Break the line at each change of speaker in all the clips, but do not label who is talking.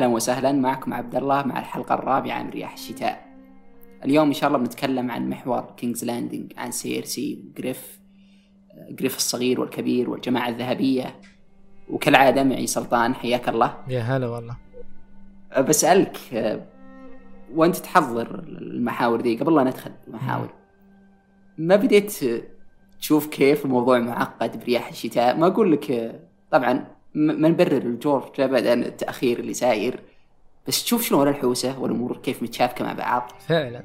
أهلا وسهلا معكم عبد الله مع الحلقة الرابعة من رياح الشتاء. اليوم إن شاء الله بنتكلم عن محور كينجز لاندنج عن سيرسي وجريف جريف الصغير والكبير والجماعة الذهبية وكالعادة معي سلطان حياك الله.
يا هلا والله.
بسألك وانت تحضر المحاور ذي قبل لا ندخل المحاور ما بديت تشوف كيف الموضوع معقد برياح الشتاء ما أقول لك طبعا ما نبرر لجورج ابدا التأخير اللي صاير. بس تشوف شلون الحوسة والأمور كيف متشابكه مع بعض.
فعلا.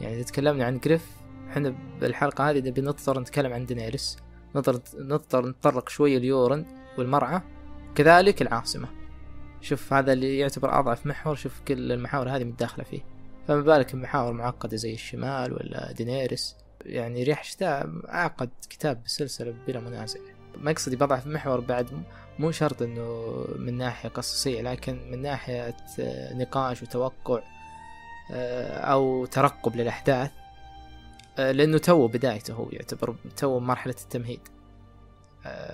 يعني إذا تكلمنا عن جريف إحنا بالحلقة هذه نبي نضطر نتكلم عن دينيريس. نضطر نضطر نتطرق شوية ليورن والمرعى كذلك العاصمة. شوف هذا اللي يعتبر أضعف محور شوف كل المحاور هذه متداخلة فيه. فما بالك بمحاور معقدة زي الشمال ولا دينيريس؟ يعني رياح الشتاء اعقد كتاب بالسلسله بلا منازع. مقصدي بضعف محور بعد مو شرط إنه من ناحية قصصية لكن من ناحية نقاش وتوقع أو ترقب للأحداث لأنه تو بدايته هو يعتبر تو مرحلة التمهيد.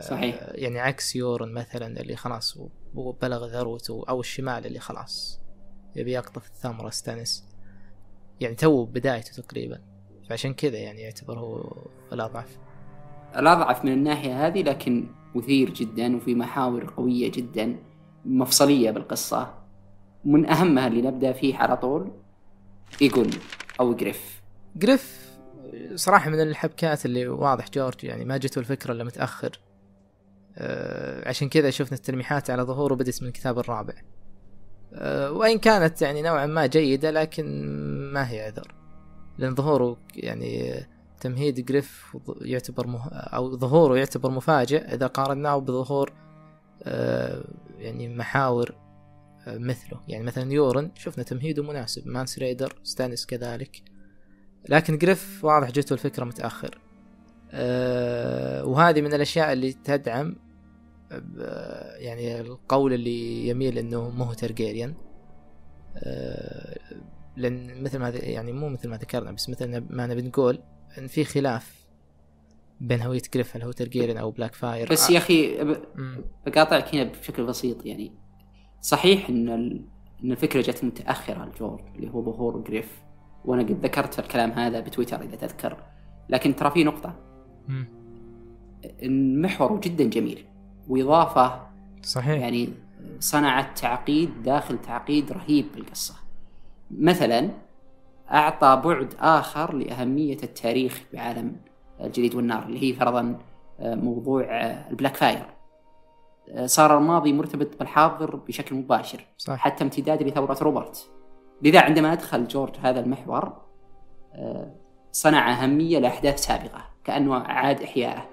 صحيح.
يعني عكس يورن مثلا اللي خلاص بلغ ذروته أو الشمال اللي خلاص يبي يقطف الثمرة ستانس يعني تو بدايته تقريبا فعشان كذا يعني يعتبر هو الأضعف.
الأضعف من الناحية هذه لكن مثير جدا وفي محاور قوية جدا مفصلية بالقصة. من أهمها اللي نبدأ فيه على طول ايجون أو جريف.
جريف صراحة من الحبكات اللي واضح جورج يعني ما جته الفكرة إلا متأخر. أه عشان كذا شفنا التلميحات على ظهوره بدت من الكتاب الرابع. أه وإن كانت يعني نوعا ما جيدة لكن ما هي عذر. لأن ظهوره يعني تمهيد جريف يعتبر مه... أو ظهوره يعتبر مفاجئ إذا قارناه بظهور آه يعني محاور آه مثله. يعني مثلا يورن شفنا تمهيده مناسب مانس ريدر ستانس كذلك. لكن جريف واضح جته الفكرة متأخر. آه وهذه من الأشياء اللي تدعم يعني القول اللي يميل إنه مو ترجيريان لأن مثل ما يعني مو مثل ما ذكرنا بس مثل ما نبي نقول إن في خلاف بين هوية جريف هل هو ترجيرين أو بلاك فاير
بس يا أخي بقاطعك هنا بشكل بسيط يعني صحيح إن إن الفكرة جت متأخرة لجورج اللي هو ظهور جريف وأنا قد ذكرت الكلام هذا بتويتر إذا تذكر لكن ترى في نقطة. محوره جدا جميل وإضافة
صحيح.
يعني صنعت تعقيد داخل تعقيد رهيب بالقصة. مثلا أعطى بعد آخر لأهمية التاريخ بعالم الجليد والنار اللي هي فرضا موضوع البلاك فاير. صار الماضي مرتبط بالحاضر بشكل مباشر
صح.
حتى امتداد لثورة روبرت. لذا عندما أدخل جورج هذا المحور صنع أهمية لأحداث سابقة كأنه عاد إحياءه.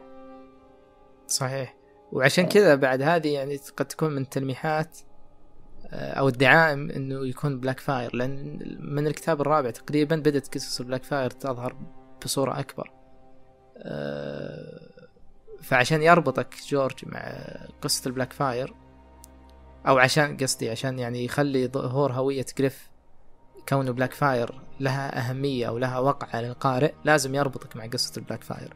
صحيح. وعشان كذا بعد هذه يعني قد تكون من تلميحات أو الدعائم إنه يكون بلاك فاير لأن من الكتاب الرابع تقريبا بدأت قصص البلاك فاير تظهر بصورة أكبر. فعشان يربطك جورج مع قصة البلاك فاير أو عشان قصدي عشان يعني يخلي ظهور هوية جريف كونه بلاك فاير لها أهمية أو لها وقعة للقارئ لازم يربطك مع قصة البلاك فاير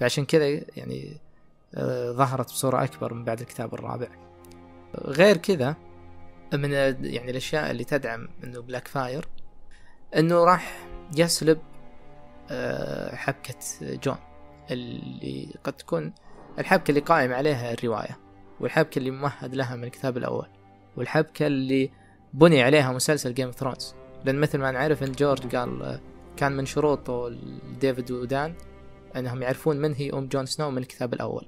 فعشان كذا يعني ظهرت بصورة أكبر من بعد الكتاب الرابع. غير كذا من يعني الأشياء اللي تدعم إنه بلاك فاير إنه راح يسلب حبكة جون اللي قد تكون الحبكة اللي قائم عليها الرواية والحبكة اللي ممهد لها من الكتاب الأول والحبكة اللي بني عليها مسلسل Game of Thrones لأن مثل ما نعرف إن جورج قال كان من شروطه ديفيد ودان أنهم يعرفون من هي أم جون سنو من الكتاب الأول.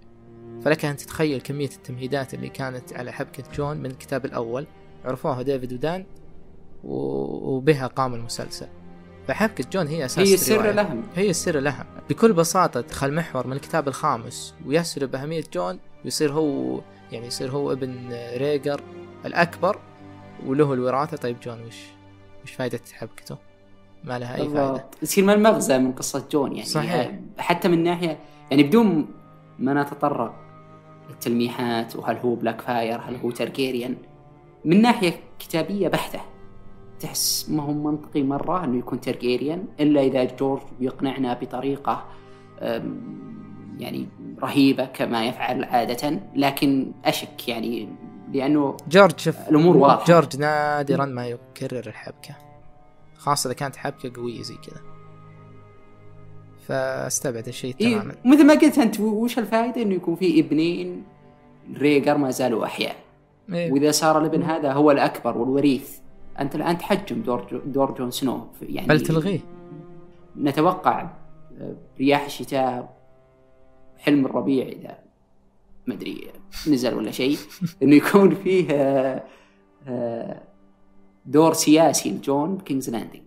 فلك أن تتخيل كمية التمهيدات اللي كانت على حبكة جون من الكتاب الأول. عرفوها ديفيد ودان وبها قام المسلسل. فحبكة جون هي أساس
هي السر الأهم
هي السر الأهم بكل بساطة دخل محور من الكتاب الخامس ويسلب أهمية جون ويصير هو يعني يصير هو ابن ريجر الأكبر وله الوراثة. طيب جون وش وش فائدة حبكته؟ ما لها أي فائدة
يصير ما المغزى من قصة جون يعني.
صحيح.
حتى من ناحية يعني بدون ما نتطرق للتلميحات وهل هو بلاك فاير هل هو ترجيريان من ناحية كتابية بحتة. تحس ما هو منطقي مرة أنه يكون ترجيريان إلا إذا جورج بيقنعنا بطريقة يعني رهيبة كما يفعل عادة. لكن أشك يعني لأنه
جورج شوف
الأمور واضحة.
جورج نادرا ما يكرر الحبكة. خاصة إذا كانت حبكة قوية زي كذا. فأستبعد الشيء
إيه
تماما.
مثل ما قلت أنت وش الفائدة إنه يكون في ابنين؟ ريجر ما زالوا أحياء.
إيه.
وإذا صار الابن هذا هو الأكبر والوريث. أنت الآن تحجم دور جو دور جون سنو. يعني
بل تلغيه.
نتوقع آه، رياح الشتاء حلم الربيع إذا ما أدري نزل ولا شيء إنه يكون فيه آه، آه، دور سياسي لجون ب King's Landing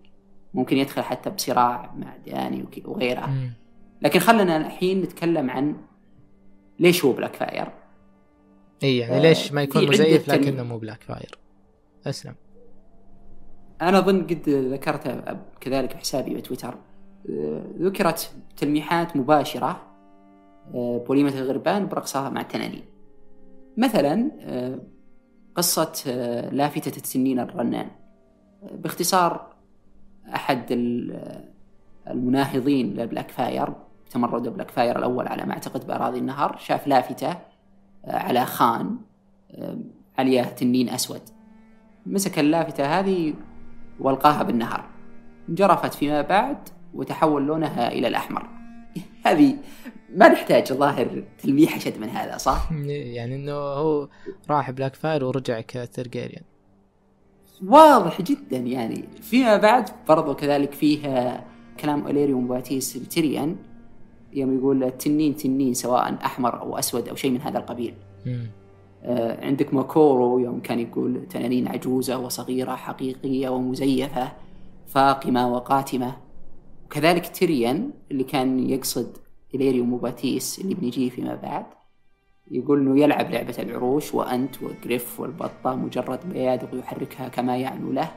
ممكن يدخل حتى بصراع مع داني
مم.
لكن خلنا الحين نتكلم عن ليش هو بلاك فاير.
اي يعني
آه،
ليش ما يكون مزيف. لكنه مو بلاك فاير أصلا.
أنا أظن قد ذكرتها كذلك بحسابي بتويتر آه، ذكرت تلميحات مباشرة آه، بوليمة الغربان برقصة مع التنانين. مثلا قصة آه، لافتة التنين الرنان. باختصار آه، المناهضين لبلاك فاير تمرد بلاك فاير الأول على ما أعتقد بأراضي النهر شاف لافتة آه، على خان آه، عليها تنين أسود. مسك اللافتة هذه والقاها بالنهر. انجرفت فيما بعد وتحول لونها إلى الأحمر. هذه ما نحتاج ظاهر تلميح أشد من هذا صح؟
يعني إنه هو راح بلاك فاير ورجع كترجيريان.
واضح جدا يعني. فيما بعد برضو كذلك فيه كلام إليريو موباتيس لتيريان. يوم يقول التنين تنين سواء أحمر أو أسود أو شيء من هذا القبيل. آه، عندك ماكورو يوم كان يقول تنانين عجوزة وصغيرة حقيقية ومزيفة فاقمة وقاتمة. وكذلك تيريان اللي كان يقصد إليريوم وباتيس اللي بنجيه فيما بعد يقول إنه يلعب لعبة العروش وأنت وجريف والبطة مجرد بيادق يحركها كما يعنو له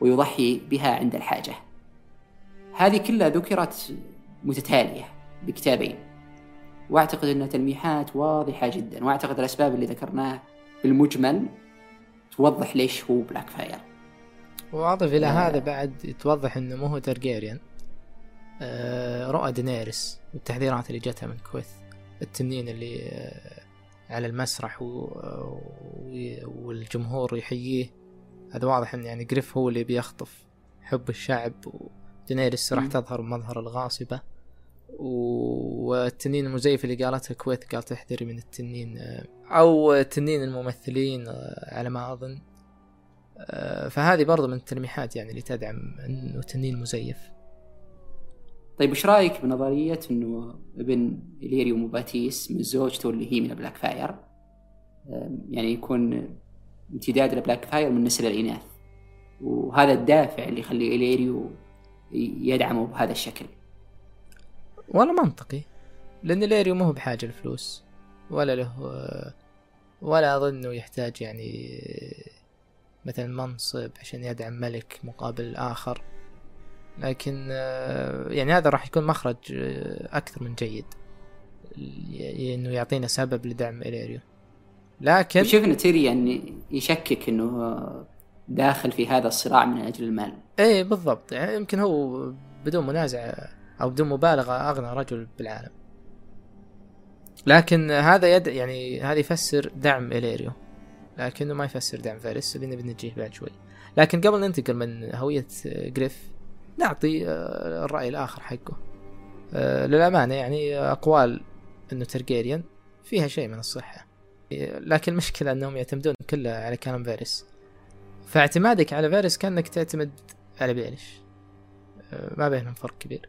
ويضحي بها عند الحاجة. هذه كلها ذكرت متتالية. بكتابين وأعتقد انها تلميحات واضحة جدا وأعتقد الأسباب اللي ذكرناها بالمجمل توضح ليش هو بلاك فاير
وأضف إلى
آه.
هذا بعد يتوضح إنه مو هو ترجيريان آه رؤى دينيرس والتحذيرات اللي جتها من كويث التنين اللي آه على المسرح و... و... والجمهور يحييه هذا واضح إن يعني جريف هو اللي بيخطف حب الشعب ودينيرس راح. تظهر بمظهر الغاصبة و- والتنين المزيف اللي قالتها كويت قال تحذري من التنين آه، أو تنين الممثلين آه، على ما أظن. آه، فهذه برضو من التلميحات يعني اللي تدعم إنه تنين مزيف.
طيب وش رأيك بنظرية إنه ابن اليريو موباتيس من زوجته اللي هي من بلاك فاير يعني يكون امتداد لبلاك فاير من نسل الإناث. وهذا الدافع اللي يخلي اليريو يدعمه بهذا الشكل.
والله منطقي لأن اليريو مو هو بحاجة لفلوس ولا له ولا أظن إنه يحتاج يعني مثلا منصب عشان يدعم ملك مقابل آخر. لكن يعني هذا راح يكون مخرج أكثر من جيد إنه يعطينا سبب لدعم إليريو. لكن
شفنا تيريان يشكك إنه داخل في هذا الصراع من أجل المال.
إيه بالضبط. يعني يمكن هو بدون منازع أو بدون مبالغة أغنى رجل بالعالم. لكن هذا يد يعني هذا يفسر دعم إليريو. لكنه ما يفسر دعم فارس اللي نبي نجيه بعد شوي. لكن قبل ننتقل من هوية جريف نعطي آه، الرأي الآخر حقه. آه، للأمانة يعني أقوال إنه ترجيريان فيها شيء من الصحة. لكن المشكلة إنهم يعتمدون كلها على كلام فارس. فاعتمادك على فارس كأنك تعتمد على بيليش آه، ما بينهم فرق كبير.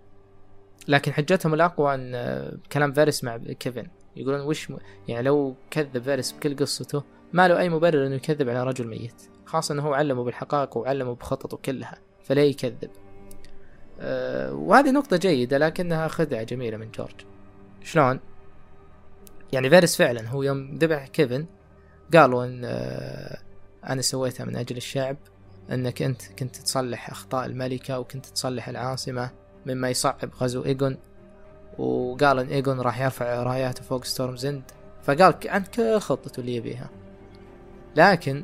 لكن حجتهم الأقوى إن آه، كلام فارس مع كيفن. يقولون وش م... يعني لو كذب فارس بكل قصته ما له أي مبرر إنه يكذب على رجل ميت. خاصة إنه هو علمه بالحقائق وعلمه بخططه كلها فليه يكذب. أه وهذه نقطة جيدة لكنها خدعة جميلة من جورج. شلون؟ يعني فارس فعلا هو يوم ذبح كيفن قالوا إن آه، أنا سويتها من أجل الشعب إنك أنت كنت تصلح أخطاء الملكة وكنت تصلح العاصمة. مما يصعب غزو ايجون وقال ان ايجون راح يرفع راياته فوق ستورم زند فقال عن كل خطته اللي يبيها. لكن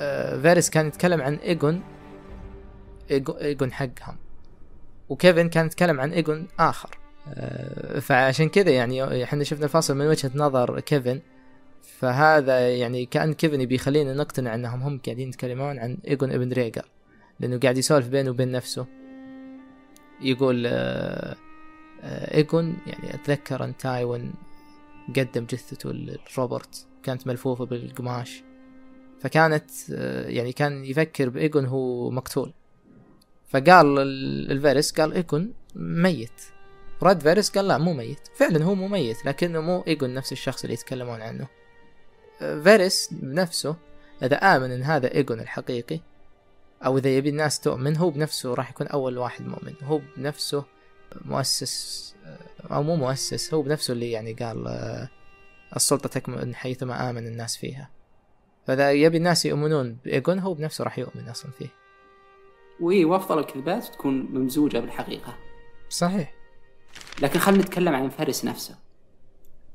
آه فيرس كان يتكلم عن ايجون إيجو- ايجون حقهم. وكيفن كان يتكلم عن ايجون آخر. آه فعشان كذا يعني إحنا شفنا الفصل من وجهة نظر كيفن. فهذا يعني كأن كيفن يبي يخلينا نقتنع إنهم هم قاعدين يتكلمون عن ايجون ابن ريجر لأنه قاعد يسولف بينه وبين نفسه. يقول آه، آه، ايجون يعني أتذكر أن تايوين قدم جثته لروبرت كانت ملفوفة بالقماش. فكانت آه، يعني كان يفكر بايجون هو مقتول. فقال لفيرس قال ايجون ميت. رد فيرس قال لا مو ميت. فعلا هو مو ميت لكنه مو ايجون نفس الشخص اللي يتكلمون عنه. فيرس بنفسه إذا آمن إن هذا ايجون الحقيقي أو إذا يبي الناس تؤمن هو بنفسه راح يكون أول واحد مؤمن. هو بنفسه مؤسس أو مو مؤسس هو بنفسه اللي يعني قال السلطة تكمن حيثما آمن الناس فيها. فإذا يبي الناس يؤمنون بإيجون هو بنفسه راح يؤمن أصلا فيه.
وي وأفضل الكذبات تكون ممزوجة بالحقيقة.
صحيح.
لكن خلينا نتكلم عن فارس نفسه.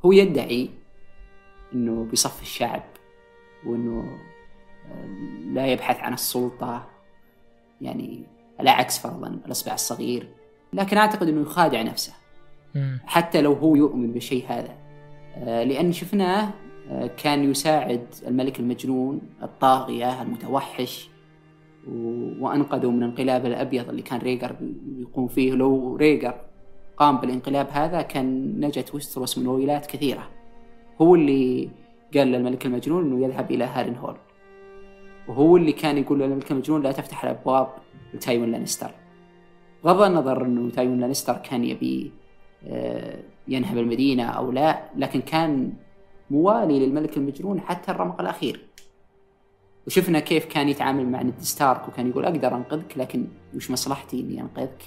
هو يدعي إنه بصف الشعب وإنه آه، لا يبحث عن السلطة. يعني على عكس فرضا الأصبع الصغير لكن أعتقد أنه يخادع نفسه. حتى لو هو يؤمن بالشيء هذا. آه، لأن شفناه آه، كان يساعد الملك المجنون الطاغية المتوحش وأنقذه من الانقلاب الأبيض اللي كان ريجر يقوم فيه. لو ريجر قام بالانقلاب هذا كان نجت وستروس من ويلات كثيرة. هو اللي قال للملك المجنون إنه يذهب إلى هارن هول وهو اللي كان يقول للملك المجنون لا تفتح الأبواب لتايوين لانستر. بغض النظر إنه تايوين لانستر كان يبي آه، ينهب المدينة أو لا لكن كان موالي للملك المجنون حتى الرمق الأخير. وشفنا كيف كان يتعامل مع نيد ستارك وكان يقول أقدر أنقذك لكن وش مصلحتي إني أنقذك؟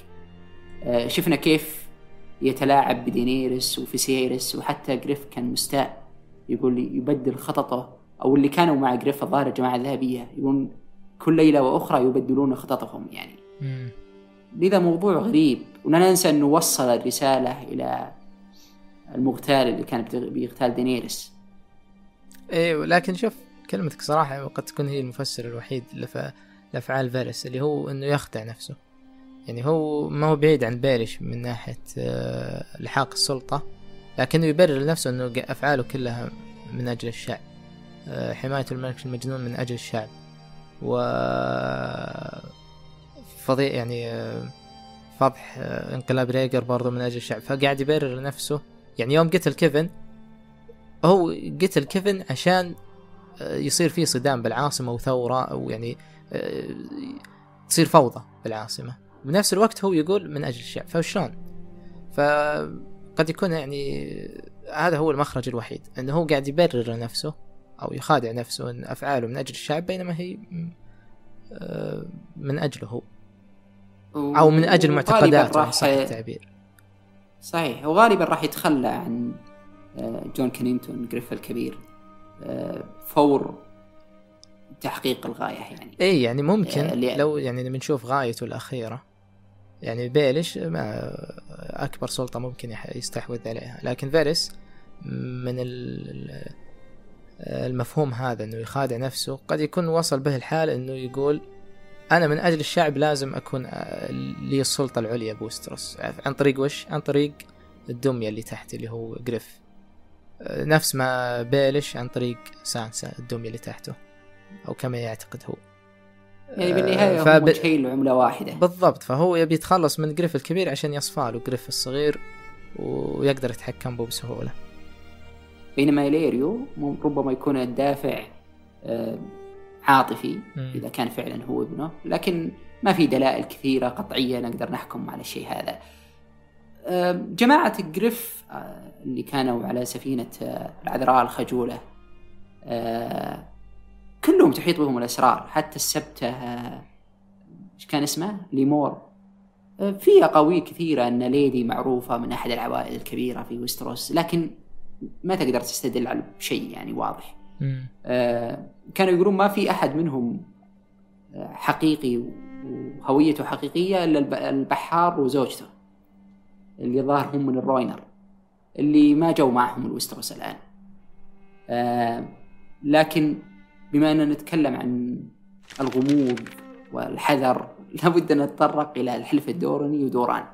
آه، شفنا كيف يتلاعب بدينيرس وفيسيرس وحتى جريف كان مستاء يقول يبدل خططه أو اللي كانوا مع جريف الظاهر الجماعة الذهبية يقولون كل ليلة وأخرى يبدلون خططهم يعني. لذا موضوع غريب ولا ننسى أنه وصل الرسالة إلى المغتال اللي كان بيغتال دينيرس
إيه لكن شوف كلمتك صراحة قد تكون هي المفسر الوحيد لأفعال فيرس اللي هو إنه يخدع نفسه. يعني هو ما هو بعيد عن بيلش من ناحية آه، لحاق السلطة لكنه يبرر لنفسه أنه أفعاله كلها من أجل الشعب. حماية الملك المجنون من أجل الشعب. و فضيع يعني آه، فضح انقلاب ريجر برضه من أجل الشعب. فقاعد يبرر لنفسه يعني يوم قتل كيفن هو قتل كيفن عشان يصير في صدام بالعاصمة وثورة أو يعني تصير فوضى بالعاصمة. بنفس الوقت هو يقول من أجل الشعب. فشلون؟ فقد يكون يعني هذا هو المخرج الوحيد. إنه هو قاعد يبرر لنفسه أو يخادع نفسه إن أفعاله من أجل الشعب بينما هي آه، من أجله هو. أو من أجل معتقداته صح التعبير.
صحيح. وغالبا راح يتخلى عن آه، جون كونينجتون جريف الكبير آه، فور تحقيق الغاية يعني.
اي يعني ممكن لو يعني بنشوف غايته الأخيرة يعني بيلش ما أكبر سلطة ممكن يستحوذ عليها. لكن فيرس من المفهوم هذا إنه يخادع نفسه قد يكون وصل به الحال إنه يقول أنا من أجل الشعب لازم أكون لي السلطة العليا بوستروس. عن طريق وش؟ عن طريق الدمية اللي تحت اللي هو جريف. نفس ما بيلش عن طريق سانسا الدمية اللي تحته أو كما يعتقد هو.
يعني بالنهاية فب... هم وجهين لعمله واحدة.
بالضبط فهو يبي يتخلص من جريف الكبير عشان يصفى له جريف الصغير ويقدر يتحكم به بسهولة.
بينما إليريو ربما يكون الدافع آه، عاطفي إذا كان فعلا هو ابنه. لكن ما في دلائل كثيرة قطعية نقدر نحكم على الشيء هذا. آه، جماعة جريف آه، اللي كانوا على سفينة العذراء الخجولة كلهم تحيط بهم الأسرار حتى السبتة إيش كان اسمه؟ ليمور. في اقاويل كثيرة أن ليدي معروفة من أحد العوائل الكبيرة في ويستروس. لكن ما تقدر تستدل على شيء يعني واضح. آه كانوا يقولون ما في أحد منهم آه، حقيقي وهويته حقيقية إلا البحار وزوجته اللي ظاهر هم من الروينر اللي ما جو معهم الويستروس الآن. آه لكن بما أننا نتكلم عن الغموض والحذر لابد أن نتطرق إلى الحلف الدورني ودوران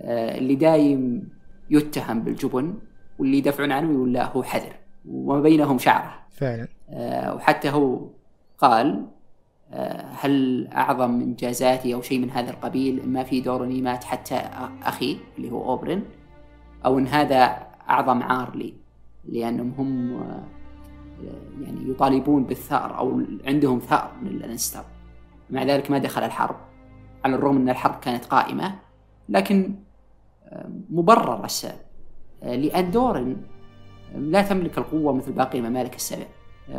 آه، اللي دايم يتهم بالجبن واللي يدافعون عنه يقول لا هو حذر. وما بينهم شعرة.
فعلا.
آه، وحتى هو قال آه، هل أعظم إنجازاتي أو شيء من هذا القبيل ما في دورني مات حتى أخي اللي هو أوبرن أو إن هذا أعظم عار لي؟ لأنهم هم آه، يعني يطالبون بالثأر أو عندهم ثأر من الانستر. مع ذلك ما دخل الحرب. على الرغم أن الحرب كانت قائمة لكن مبرر السبب. لأن دورن لا تملك القوة مثل باقي الممالك السبع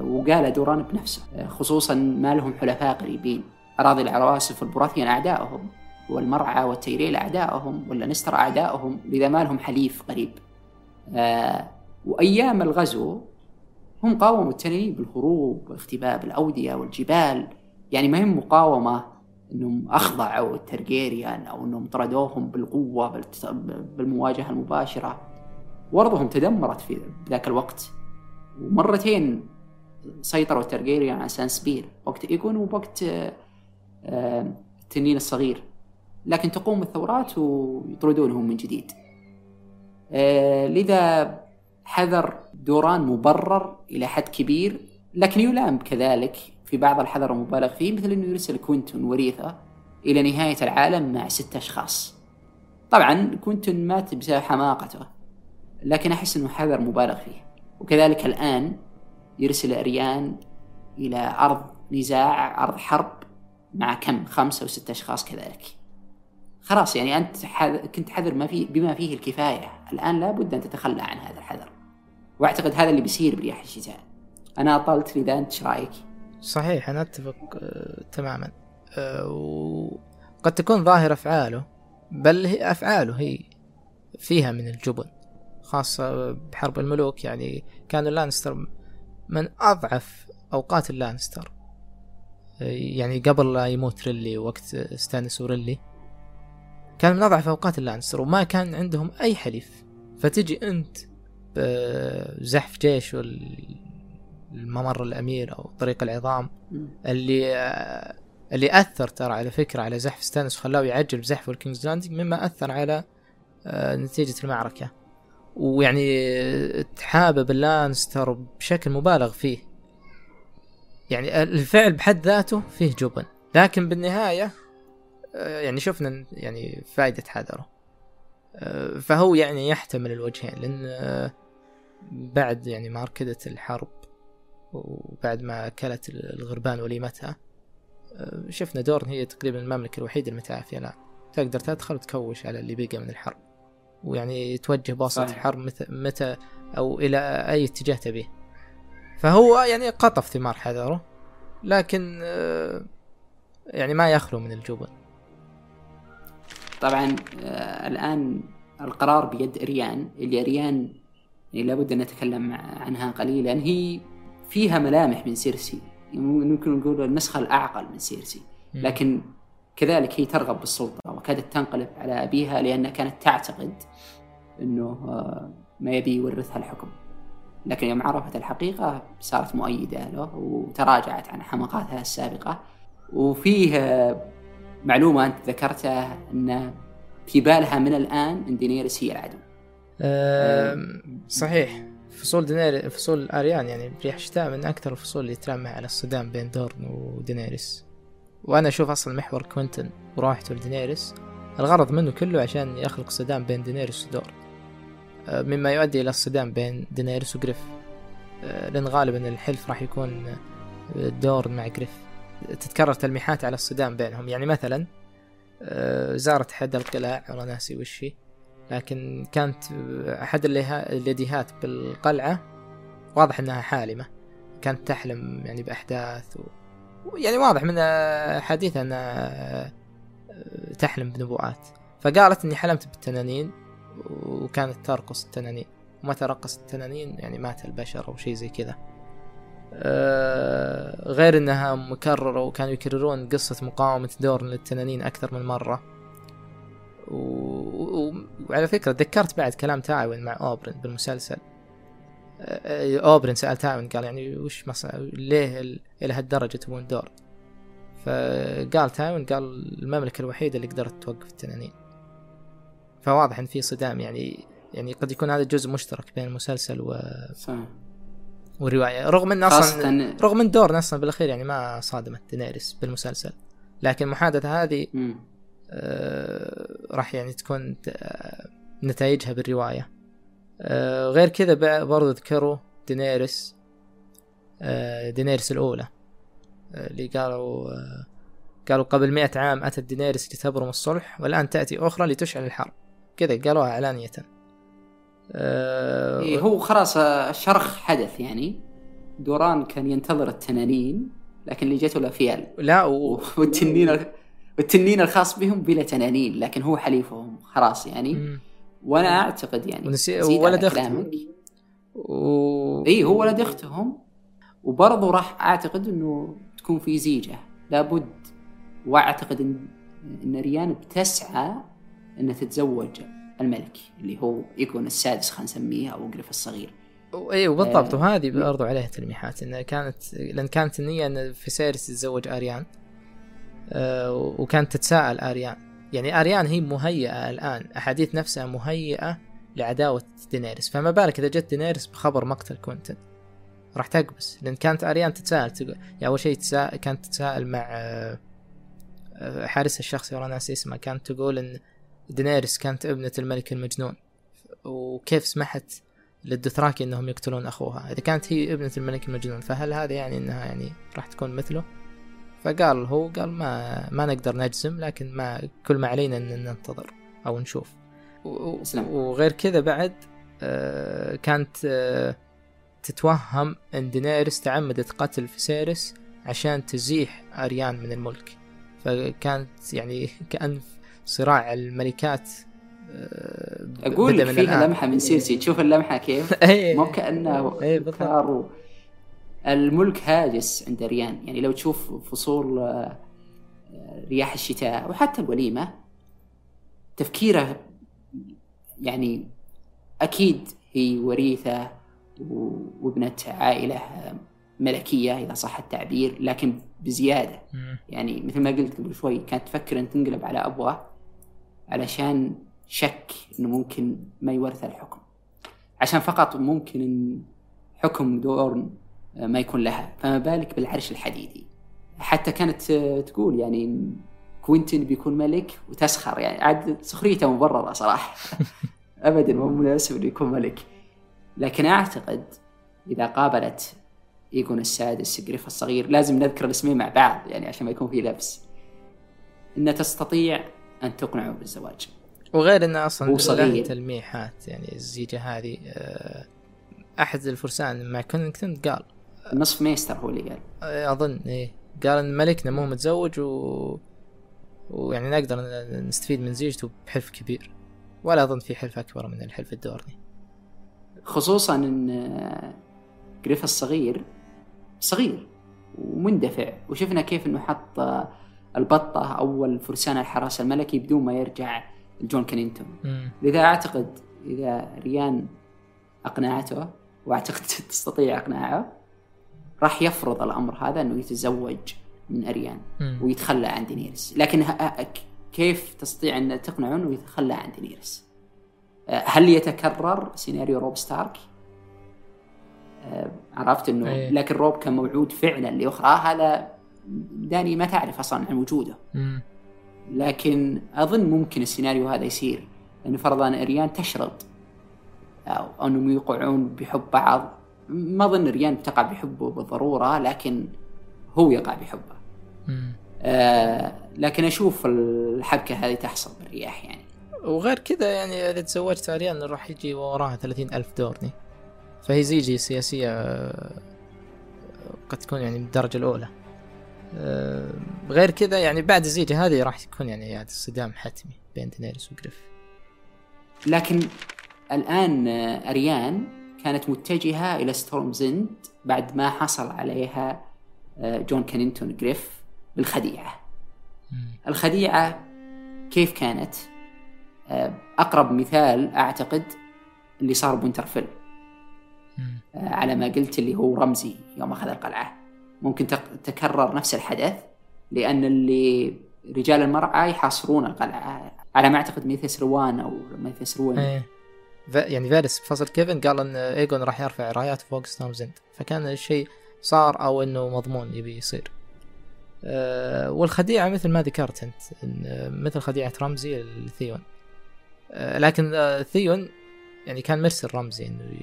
وقال دوران بنفسه خصوصا ما لهم حلفاء قريبين. أراضي العواصف والبراثيان أعدائهم والمرعى والتيريل أعدائهم واللانستر أعدائهم لذا ما لهم حليف قريب. آه، وأيام الغزو هم قاوموا التنانين بالهروب واختباء بالأودية والجبال. يعني ما هي مقاومة إنهم أخضعوا الترجيريان أو إنهم طردوهم بالقوة بالمواجهة المباشرة. وارضهم تدمرت في ذاك الوقت. ومرتين سيطروا التارجيريان على سانسبير وقت ايجون ووقت آه، التنين الصغير. لكن تقوم الثورات ويطردونهم من جديد. آه، لذا حذر دوران مبرر إلى حد كبير. لكن يلام كذلك في بعض الحذر المبالغ فيه مثل أنه يرسل كوينتون وريثه إلى نهاية العالم مع ستة أشخاص. طبعا كوينتون مات بسبب حماقته. لكن أحس أنه حذر مبالغ فيه. وكذلك الآن يرسل أريان إلى أرض نزاع أرض حرب مع كم؟ خمسة أو ستة أشخاص كذلك. خلاص يعني أنت كنت حذر ما فيه بما فيه الكفاية. الآن لابد أن تتخلى عن هذا الحذر. وأعتقد هذا اللي بيصير برياح الشتاء. أنا أطلت لذا أنت رأيك؟
صحيح أنا أتفق آه، تماما. آه، وقد تكون ظاهر أفعاله بل هي أفعاله هي فيها من الجبن. خاصة بحرب الملوك يعني كان اللانستر من أضعف أوقات اللانستر. يعني قبل لا يموت رينلي وقت ستانس ورينلي كان من أضعف أوقات اللانستر وما كان عندهم أي حليف. فتجي أنت بزحف جيش الممر الأمير أو طريق العظام اللي اللي أثر ترى على فكرة على زحف ستانس وخلاه يعجل بزحف الكينجز لاندنج مما أثر على نتيجة المعركة. ويعني تحابب اللانستر بشكل مبالغ فيه. يعني الفعل بحد ذاته فيه جبن. لكن بالنهاية آه، يعني شفنا يعني فائدة حذره. آه، فهو يعني يحتمل الوجهين لأن آه، بعد يعني ماركدة الحرب وبعد ما أكلت الغربان وليمتها شفنا دورن هي تقريبا المملكة الوحيدة المتعافية الآن. تقدر تدخل وتكوش على اللي بقى من الحرب. ويعني توجه بواسطة الحرب متى, متى أو إلى أي اتجاه تبيه. فهو يعني قطف ثمار حذره لكن آه، يعني ما يخلو من الجبن.
طبعا آه، الآن القرار بيد أريان اللي أريان يعني لابد أن نتكلم عنها قليلا هي فيها ملامح من سيرسي. ممكن نقول النسخة الأعقل من سيرسي. لكن كذلك هي ترغب بالسلطة. وكادت تنقلب على أبيها لأنها كانت تعتقد أنه آه، ما يبي يورثها الحكم. لكن يوم عرفت الحقيقة صارت مؤيدة له وتراجعت عن حماقاتها السابقة. وفيه آه، معلومة أنت ذكرتها أن في بالها من الآن أن دينيرس هي العدو.
أه صحيح. فصول دينيريس فصول آريان يعني بريح الشتاء من أكثر الفصول اللي تلمح على الصدام بين دورن ودينيريس. وأنا أشوف أصلا محور كوينتن وراحته لدينيريس الغرض منه كله عشان يخلق صدام بين دينيريس ودورن. آه، مما يؤدي إلى الصدام بين دينيريس وجريف آه، لأن غالبا الحلف راح يكون آه، دور مع جريف تتكرر تلميحات على الصدام بينهم. يعني مثلا زارت احد القلاع والله ناسي وش لكن كانت أحد اليديهات بالقلعة واضح إنها حالمة. كانت تحلم يعني بأحداث و... يعني واضح من حديثها انها تحلم بنبوءات. فقالت إني حلمت بالتنانين وكانت ترقص التنانين. ومتى رقصت التنانين يعني مات البشر أو شيء زي كذا. أه غير إنها مكررة وكانوا يكررون قصة مقاومة دورن للتنانين أكثر من مرة. وعلى فكرة تذكرت بعد كلام تايوين مع اوبرن بالمسلسل. اوبرن سأل تايوين قال يعني وش مص... ليه ال... إلى هالدرجة تبون دورن؟ فقال تايوين قال المملكة الوحيدة اللي قدرت توقف التنانين. فواضح إن في صدام يعني يعني قد يكون هذا جزء مشترك بين المسلسل و
صح
ورواية. رغم
إن
أصلا رغم إن دورن أصلا بالأخير يعني ما صادمت دينيريس بالمسلسل لكن المحادثه هذه. آه، راح يعني تكون آه، نتائجها بالرواية. آه، غير كذا ب- برضو ذكروا دينيريس آه، دينيريس الأولى آه، اللي قالوا آه، قالوا قبل مئة عام أتت دينيريس لتبرم الصلح والآن تأتي أخرى لتشعل الحرب. كذا قالوها علانية آه،
إيه هو خلاص آه، شرخ حدث يعني. دوران كان ينتظر التنانين لكن اللي جته الافيال
لا و...
والتنين والتنين الخاص بهم بلا تنانين لكن هو حليفهم خلاص يعني. وأنا أعتقد يعني.
ونسي- أخته.
كلامك.
و...
إي هو ولد أختهم. وبرضه راح أعتقد إنه تكون في زيجة. لابد وأعتقد ان إن أريان بتسعى إنها تتزوج الملك اللي هو يكون السادس خلينا نسميه أو جريف الصغير.
إي وبالضبط.
آه،
وهذه برضو عليها تلميحات إنها كانت لأن كانت النية إن فيسيريس تتزوج آريان. آه وكانت تتساءل آريان. يعني أريان هي مهيئة الآن أحاديث نفسها مهيئة لعداوة دينيريس. فما بالك إذا جت دينيريس بخبر مقتل كوينتن؟ راح تقبس لأن كانت أريان تتساءل تقول يعني أول شيء تساءل كانت تتساءل مع آه، حارسها الشخصي والله ناسي اسمه كانت تقول إن دينيريس كانت ابنة الملك المجنون. وكيف سمحت للدثراكي إنهم يقتلون أخوها؟ إذا كانت هي ابنة الملك المجنون فهل هذا يعني إنها يعني راح تكون مثله؟ فقال هو قال ما ما نقدر نجزم لكن ما كل ما علينا إن ننتظر أو نشوف
سلام.
وغير كذا بعد آه، كانت آه، تتوهم إن دينيريس تعمدت قتل فيسيريس عشان تزيح أريان من الملك فكانت يعني كأن صراع الملكات آه، أقول
لك فيها. لمحة من سيرسي تشوف اللمحة كيف
إيه.
مو كأنه
إيه، بالضبط.
الملك هاجس عند أريان. يعني لو تشوف فصول آه، رياح الشتاء وحتى الوليمة تفكيره يعني أكيد هي وريثة و- وابنة عائلة آه، ملكية إذا صح التعبير لكن بزيادة.
مم.
يعني مثل ما قلت قبل شوي كانت تفكر أن تنقلب على أبوه علشان شك أنه ممكن ما يورث الحكم. عشان فقط ممكن أن حكم دورن ما يكون لها. فما بالك بالعرش الحديدي. حتى كانت تقول يعني كوينتن بيكون ملك وتسخر. يعني عاد سخريته مبررة صراحة. ابدا مو مناسب إنه يكون ملك. لكن أعتقد إذا قابلت ايجون السادس جريف الصغير لازم نذكر الاسمين مع بعض يعني عشان ما يكون في لبس. انها تستطيع أن تقنعه بالزواج.
وغير
إنه أصلا.
له تلميحات. يعني الزيجة هذه آه، أحد الفرسان مع كونينغتون قال
نصف ميستر هو اللي قال.
آه، أظن إيه. قال إن ملكنا مو متزوج و... ويعني نقدر نستفيد من زيجته بحلف كبير. ولا أظن في حلف أكبر من الحلف الدورني
خصوصا إن جريف الصغير صغير ومندفع وشفنا كيف إنه حط البطة اول فرسان الحراسه الملكي بدون ما يرجع لجون كنينتون. لذا أعتقد إذا أريان أقنعته وأعتقد تستطيع أقناعه راح يفرض الأمر هذا إنه يتزوج من
أريان.
ويتخلى عن دينيرس لكن كيف تستطيع أن تقنعه انه يتخلى عن دينيرس أه، هل يتكرر سيناريو روب ستارك؟ أه، عرفت إنه
إيه.
لكن روب كان موعود فعلا لأخرى. هذا داني ما تعرف أصلا عن وجوده. لكن أظن ممكن السيناريو هذا يصير. لأن فرضا أريان تشرط أو أنهم يوقعون بحب بعض. ما اظن ريان تقع بحبه بالضرورة لكن هو يقع بحبه. آه لكن أشوف الحبكة هذه تحصل بالرياح يعني.
وغير كذا يعني إذا تزوجت اريان راح يجي وراها ثلاثين ألف دورني. فهي زيجة سياسية آه، قد تكون يعني من الدرجة الأولى. آه، غير كذا يعني بعد الزيجة هذه راح يكون يعني يعني صدام حتمي بين دينيريس وجريف.
لكن الآن آه، اريان كانت متجهة إلى ستورم زند بعد ما حصل عليها آه، جون كانينتون جريف بالخديعة. الخديعة كيف كانت؟ آه، أقرب مثال أعتقد اللي صار بوينترفيل
مم.
آه، على ما قلت اللي هو رمزي يوم أخذ القلعة. ممكن تك- تكرر نفس الحدث لأن اللي رجال المرعى يحاصرون القلعة. على ما أعتقد ميثس روان أو ميثس روين.
إيه. ف- يعني فيرس بفصل كيفن قال إن إيجون راح يرفع رايات فوق ستورم زند فكان الشيء صار أو إنه مضمون يبي يصير. أه والخديعة مثل ما ذكرت أنت آه، مثل خديعة رمزي لثيون. أه لكن آه، ثيون يعني كان مرسل رمزي إنه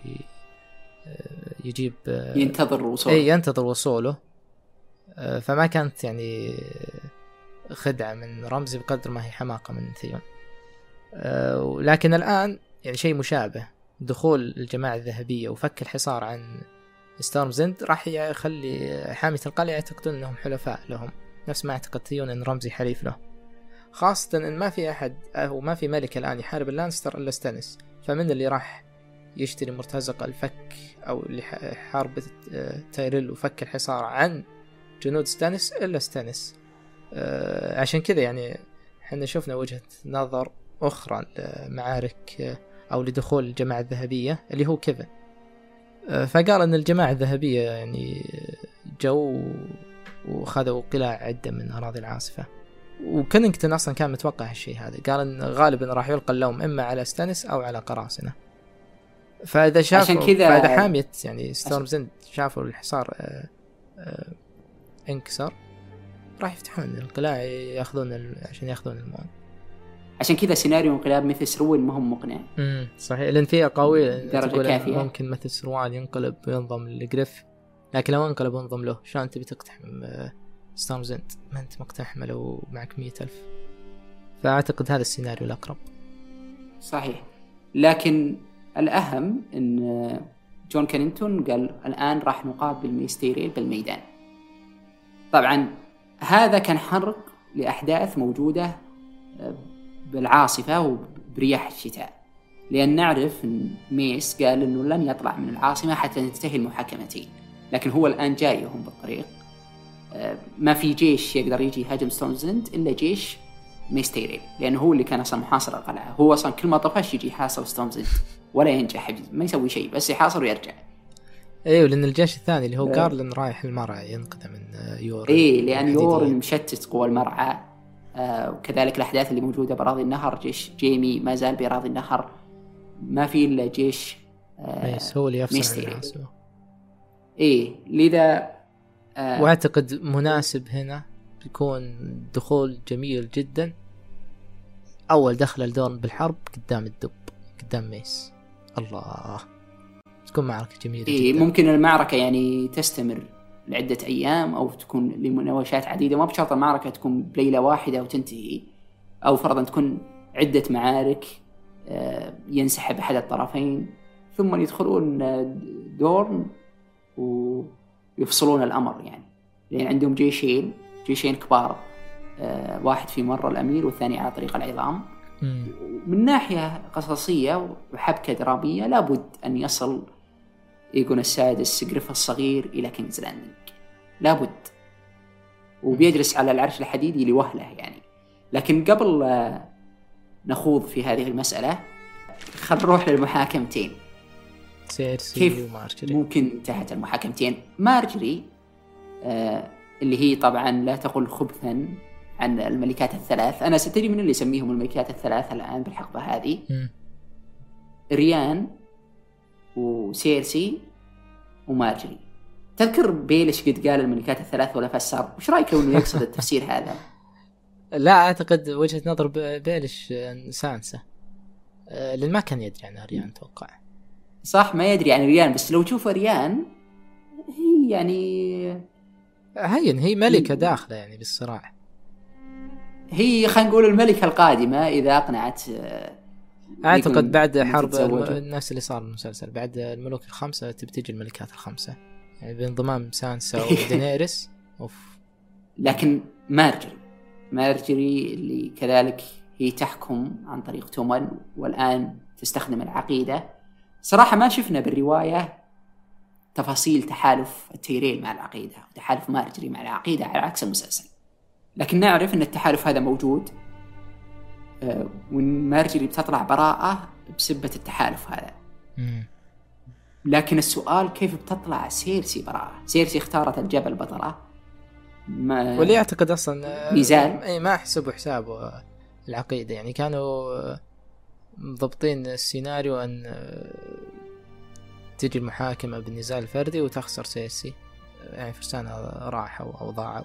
آه، يجيب آه،
ينتظر وصول
اي ينتظر وصوله. آه، فما كانت يعني خدعة من رمزي بقدر ما هي حماقة من ثيون. آه، لكن الآن يعني شيء مشابه. دخول الجماعة الذهبية وفك الحصار عن ستورم زند راح يخلي حامية القلعة يعتقدون إنهم حلفاء لهم. نفس ما أعتقد ثيون ان رمزي حليف له. خاصة إن ما في أحد أو ما في ملك الآن يحارب اللانستر إلا ستانس فمن اللي راح يشتري مرتزقة لفك أو اللي حارب آه، تايريل وفك الحصار عن جنود ستانس إلا ستانس آه، عشان كذا يعني إحنا شفنا وجهة نظر أخرى لمعارك آه، أو لدخول الجماعة الذهبية اللي هو كيفن. آه، فقال إن الجماعة الذهبية يعني جو وخذوا قلاع عدة من أراضي العاصفة. وكننجتون أصلا كان متوقع هالشيء هذا. قال إن غالبا راح يلقى اللوم إما على ستانس أو على قراصنة. فإذا شافوا
عشان كذا-
فإذا حامية يعني ستورم زند شافوا الحصار آه، آه، انكسر راح يفتحون القلاع يأخذون. عشان يأخذون المؤن
عشان كذا سيناريو انقلاب ميثس روين ما هو مقنع.
امم صحيح. لأن فيها قوي
درجة كافية.
ممكن مثل سروال ينقلب وينضم لجريف لكن لو انقلب وانضم له شلون تبي تقتحم آه، ستورم زند ما أنت مقتحمة لو معك مية ألف. فأعتقد هذا السيناريو الأقرب.
صحيح. لكن الأهم أن جون كينينغتون قال الآن راح نقابل ميس تايريل بالميدان. طبعا هذا كان حرق لأحداث موجودة آه، بالعاصفة وبرياح الشتاء. لأن نعرف أن ميس قال أنه لن يطلع من العاصمة حتى تنتهي المحاكمتين. لكن هو الآن جايهم بالطريق. آه، ما في جيش يقدر يجي يهاجم ستورمزند إلا جيش ميس تايريل لأنه هو اللي كان أصلا محاصر القلعة. هو أصلا كل ما طفش يجي يحاصر ستورمزند. ولا ينجح ما يسوي شيء بس يحاصر ويرجع.
إيوه لأن الجيش الثاني اللي هو
آه.
جارلن رايح المرعى ينقذه من آه، يور
إيه لأن
الحديدية.
يورن مشتت قوى المرعى. وكذلك الأحداث اللي موجودة بأراضي النهر جيش جيمي ما زال بأراضي النهر. ما في إلا جيش آه
ميس هو اللي يفصل. الناس.
إيه لذا آه
وأعتقد مناسب هنا بيكون دخول جميل جدا. أول دخله لدورن بالحرب قدام الدب قدام ميس. الله. تكون معركة جميلة
إيه
جدا.
ممكن المعركة يعني تستمر. لعدة أيام أو تكون لمناوشات عديدة. ما بشرط المعركة تكون بليلة واحدة وتنتهي أو فرضا تكون عدة معارك آه، ينسحب أحد الطرفين ثم يدخلون آه، دورن ويفصلون الأمر يعني. لأن عندهم جيشين جيشين كبار آه، واحد في ممر الأمير والثاني على طريق العظام. من ناحية قصصية وحبكة درامية لابد أن يصل إيجون السادس جريف الصغير إلى كينجز لاندنج لابد. وبيجلس على العرش الحديدي لوهلة يعني. لكن قبل نخوض في هذه المسألة خل نروح للمحاكمتين.
سيرسي
كيف
ومارجري.
ممكن انتهت المحاكمتين؟ مارجري آه اللي هي طبعا لا تقل خبثا عن الملكات الثلاث. أنا ستدري من اللي يسميهم الملكات الثلاث الآن بالحقبة هذه؟
مم.
ريان وسيرسي ومارجري تذكر بيلش قد قال الملكات الثلاث ولا فسر؟ وش رأيك لو إنه يقصد التفسير هذا؟
لا أعتقد وجهة نظر بيلش سانسا آه، لأن ما كان يدري عن أريان أتوقع.
صح ما يدري عن ريان بس لو تشوف ريان هي يعني
هين هي ملكة داخلة يعني بالصراع
هي خلينا نقول الملكة القادمة إذا أقنعت آه، أعتقد
بعد حرب نفس اللي صار بالمسلسل بعد الملوك الخمسة تبي تجي الملكات الخمسة. يعني بانضمام سانسا ودينيريس أوف.
لكن مارجري مارجري اللي كذلك هي تحكم عن طريق تومن والآن تستخدم العقيدة. صراحة ما شفنا بالرواية تفاصيل تحالف التيرين مع العقيدة وتحالف مارجري مع العقيدة على عكس المسلسل. لكن نعرف أن التحالف هذا موجود. آه، وأن مارجري بتطلع براءة بسبة التحالف هذا. لكن السؤال كيف بتطلع سيرسي براءة؟ سيرسي اختارت الجبل بطلة ما
واللي يعتقد أصلا آه،
ميزان.
إي ما حسبوا حسابه العقيدة. يعني كانوا آه، مضبطين السيناريو أن تجي المحاكمة بالنزال الفردي وتخسر سيرسي. يعني فرسانها راحوا أو ضاعوا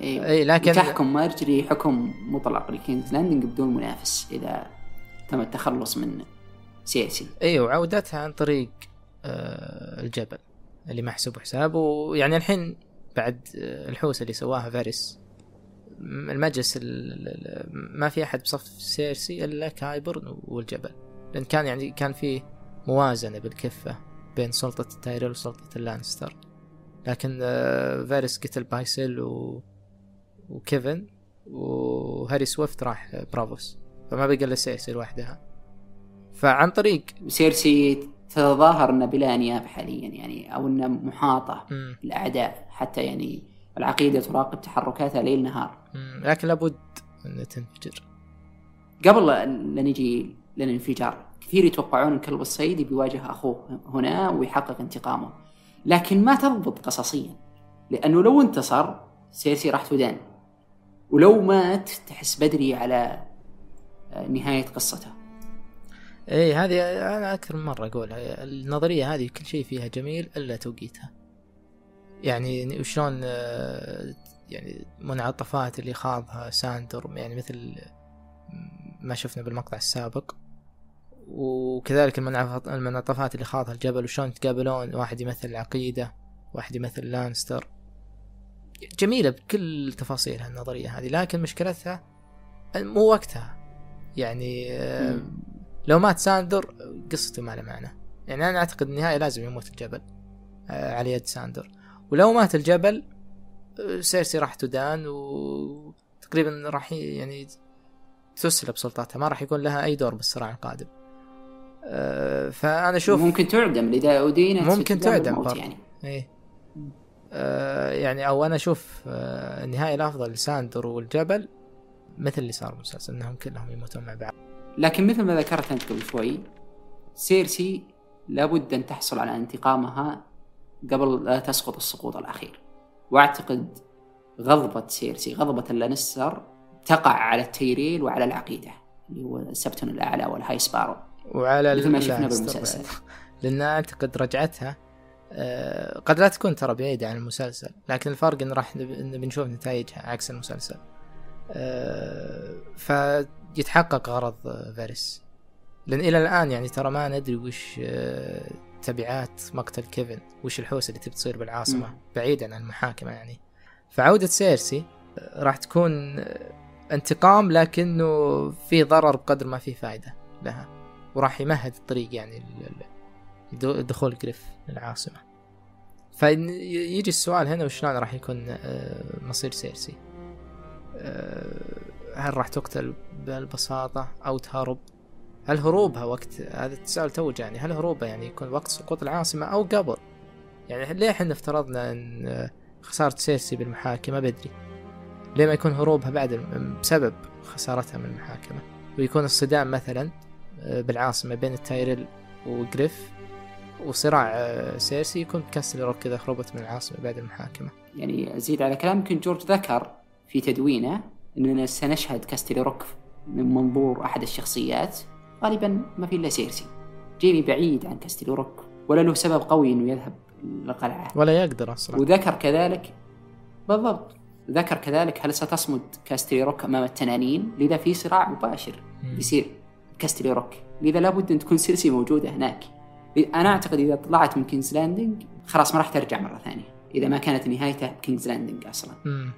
إي لكن
تحكم مارجري حكم مطلق لكينجز لاندنج بدون منافس إذا تم التخلص من سيرسي
أيوه وعودتها عن طريق آه، الجبل اللي محسوب حساب ويعني الحين بعد آه، الحوسه اللي سواها فارس المجلس ال- ال- ال- ما في أحد بصف سيرسي إلا كايبر والجبل لأن كان يعني كان في موازنة بالكفة بين سلطة التايرل وسلطة اللانستر. لكن آه، فارس قتل بايسل و... وكيفن وهاري سويفت راح برافوس. فما بقى إلا سيرسي لوحدها. فعن طريق
سيرسي تتظاهر انها بلا أنياب حاليا يعني أو انها محاطة
مم.
بالاعداء حتى يعني العقيدة تراقب تحركاتها ليل نهار.
مم. لكن لابد أن تنفجر.
قبل لا نجي للانفجار كثير يتوقعون إن كلب الصيد بيواجه أخوه هنا ويحقق انتقامه. لكن ما تضبط قصصيا لأنه لو انتصر سيرسي راح تدان. ولو مات تحس بدري على آه، نهاية قصته.
اي هذه أنا أكثر من مرة أقولها. النظرية هذه كل شيء فيها جميل إلا توقيتها. يعني وشلون آه، يعني منعطفات اللي خاضها ساندر يعني مثل ما شفنا بالمقطع السابق. وكذلك المنعطفات اللي خاضها الجبل وشلون يتقابلون واحد يمثل العقيدة واحد يمثل لانستر. جميلة بكل تفاصيلها النظرية هذه لكن مشكلتها مو وقتها. يعني آه،. لو مات ساندر قصته ما لها معنى. يعني أنا أعتقد النهاية لازم يموت الجبل آه، على يد ساندر. ولو مات الجبل آه، سيرسي راح تدان وتقريبا راح يعني تسلب سلطاتها ما راح يكون لها أي دور بالصراع القادم. فأنا أشوف
ممكن تعدم اذا ادينت
ممكن تعدم برضه.
يعني.
إيه. آه يعني أو أنا أشوف آه النهايه الأفضل لساندر والجبل مثل اللي صار بالمسلسل إنهم كلهم يموتون مع بعض.
لكن مثل ما ذكرت أنت قبل شوي سيرسي لابد أن تحصل على انتقامها قبل لا تسقط السقوط الأخير. وأعتقد غضبة سيرسي غضبة اللانستر تقع على التيريل وعلى العقيدة اللي هو السبتون الأعلى وال High Sparrow
وعلى
مثل ما شفنا بالمسلسل.
بعد. لأن أعتقد رجعتها آه قد لا تكون ترى بعيدة عن المسلسل لكن الفرق إن راح إن بنشوف نتائجها عكس المسلسل. آه فيتحقق غرض آه، فاريس لأن إلى الآن يعني ترى ما ندري وش آه، تبعات مقتل كيفن وش الحوسة اللي تبي تصير بالعاصمة
مم.
بعيدا عن المحاكمة يعني. فعودة سيرسي آه، راح تكون آه، انتقام لكنه في ضرر بقدر ما في فائده لها وراح يمهد الطريق يعني دخول جريف للعاصمة. فيجي السؤال هنا وشلون راح يكون آه، مصير سيرسي؟ آه، هل راح تقتل بهالبساطة أو تهرب؟ هل هروبها وقت هذا التساؤل تو يعني هل هروبها يعني يكون وقت سقوط العاصمة أو قبل؟ يعني ليه إحنا افترضنا إن آه، خسارة سيرسي بالمحاكمة؟ بدري. ليه ما يكون هروبها بعد بسبب خسارتها من المحاكمة؟ ويكون الصدام مثلا بالعاصمة بين التايرل وجريف وصراع آه، سيرسي يكون بكاسترلي روك إذا هربت من العاصمة بعد المحاكمة.
يعني أزيد على كلام يمكن جورج ذكر في تدوينه إننا سنشهد كاسترلي روك من منظور أحد الشخصيات. غالبا ما في إلا سيرسي. جيمي بعيد عن كاسترلي روك ولا له سبب قوي إنه يذهب للقلعة.
ولا يقدر أصلا.
وذكر كذلك بالضبط. ذكر كذلك هل ستصمد كاسترلي روك أمام التنانين؟ لذا في صراع مباشر. يصير كاسترلي روك. لذا لابد أن تكون سيرسي موجودة هناك. أنا أعتقد إذا طلعت من كينجز لاندنج خلاص ما راح ترجع مرة ثانية إذا ما كانت نهايته كينجز لاندنج أصلا.
مم.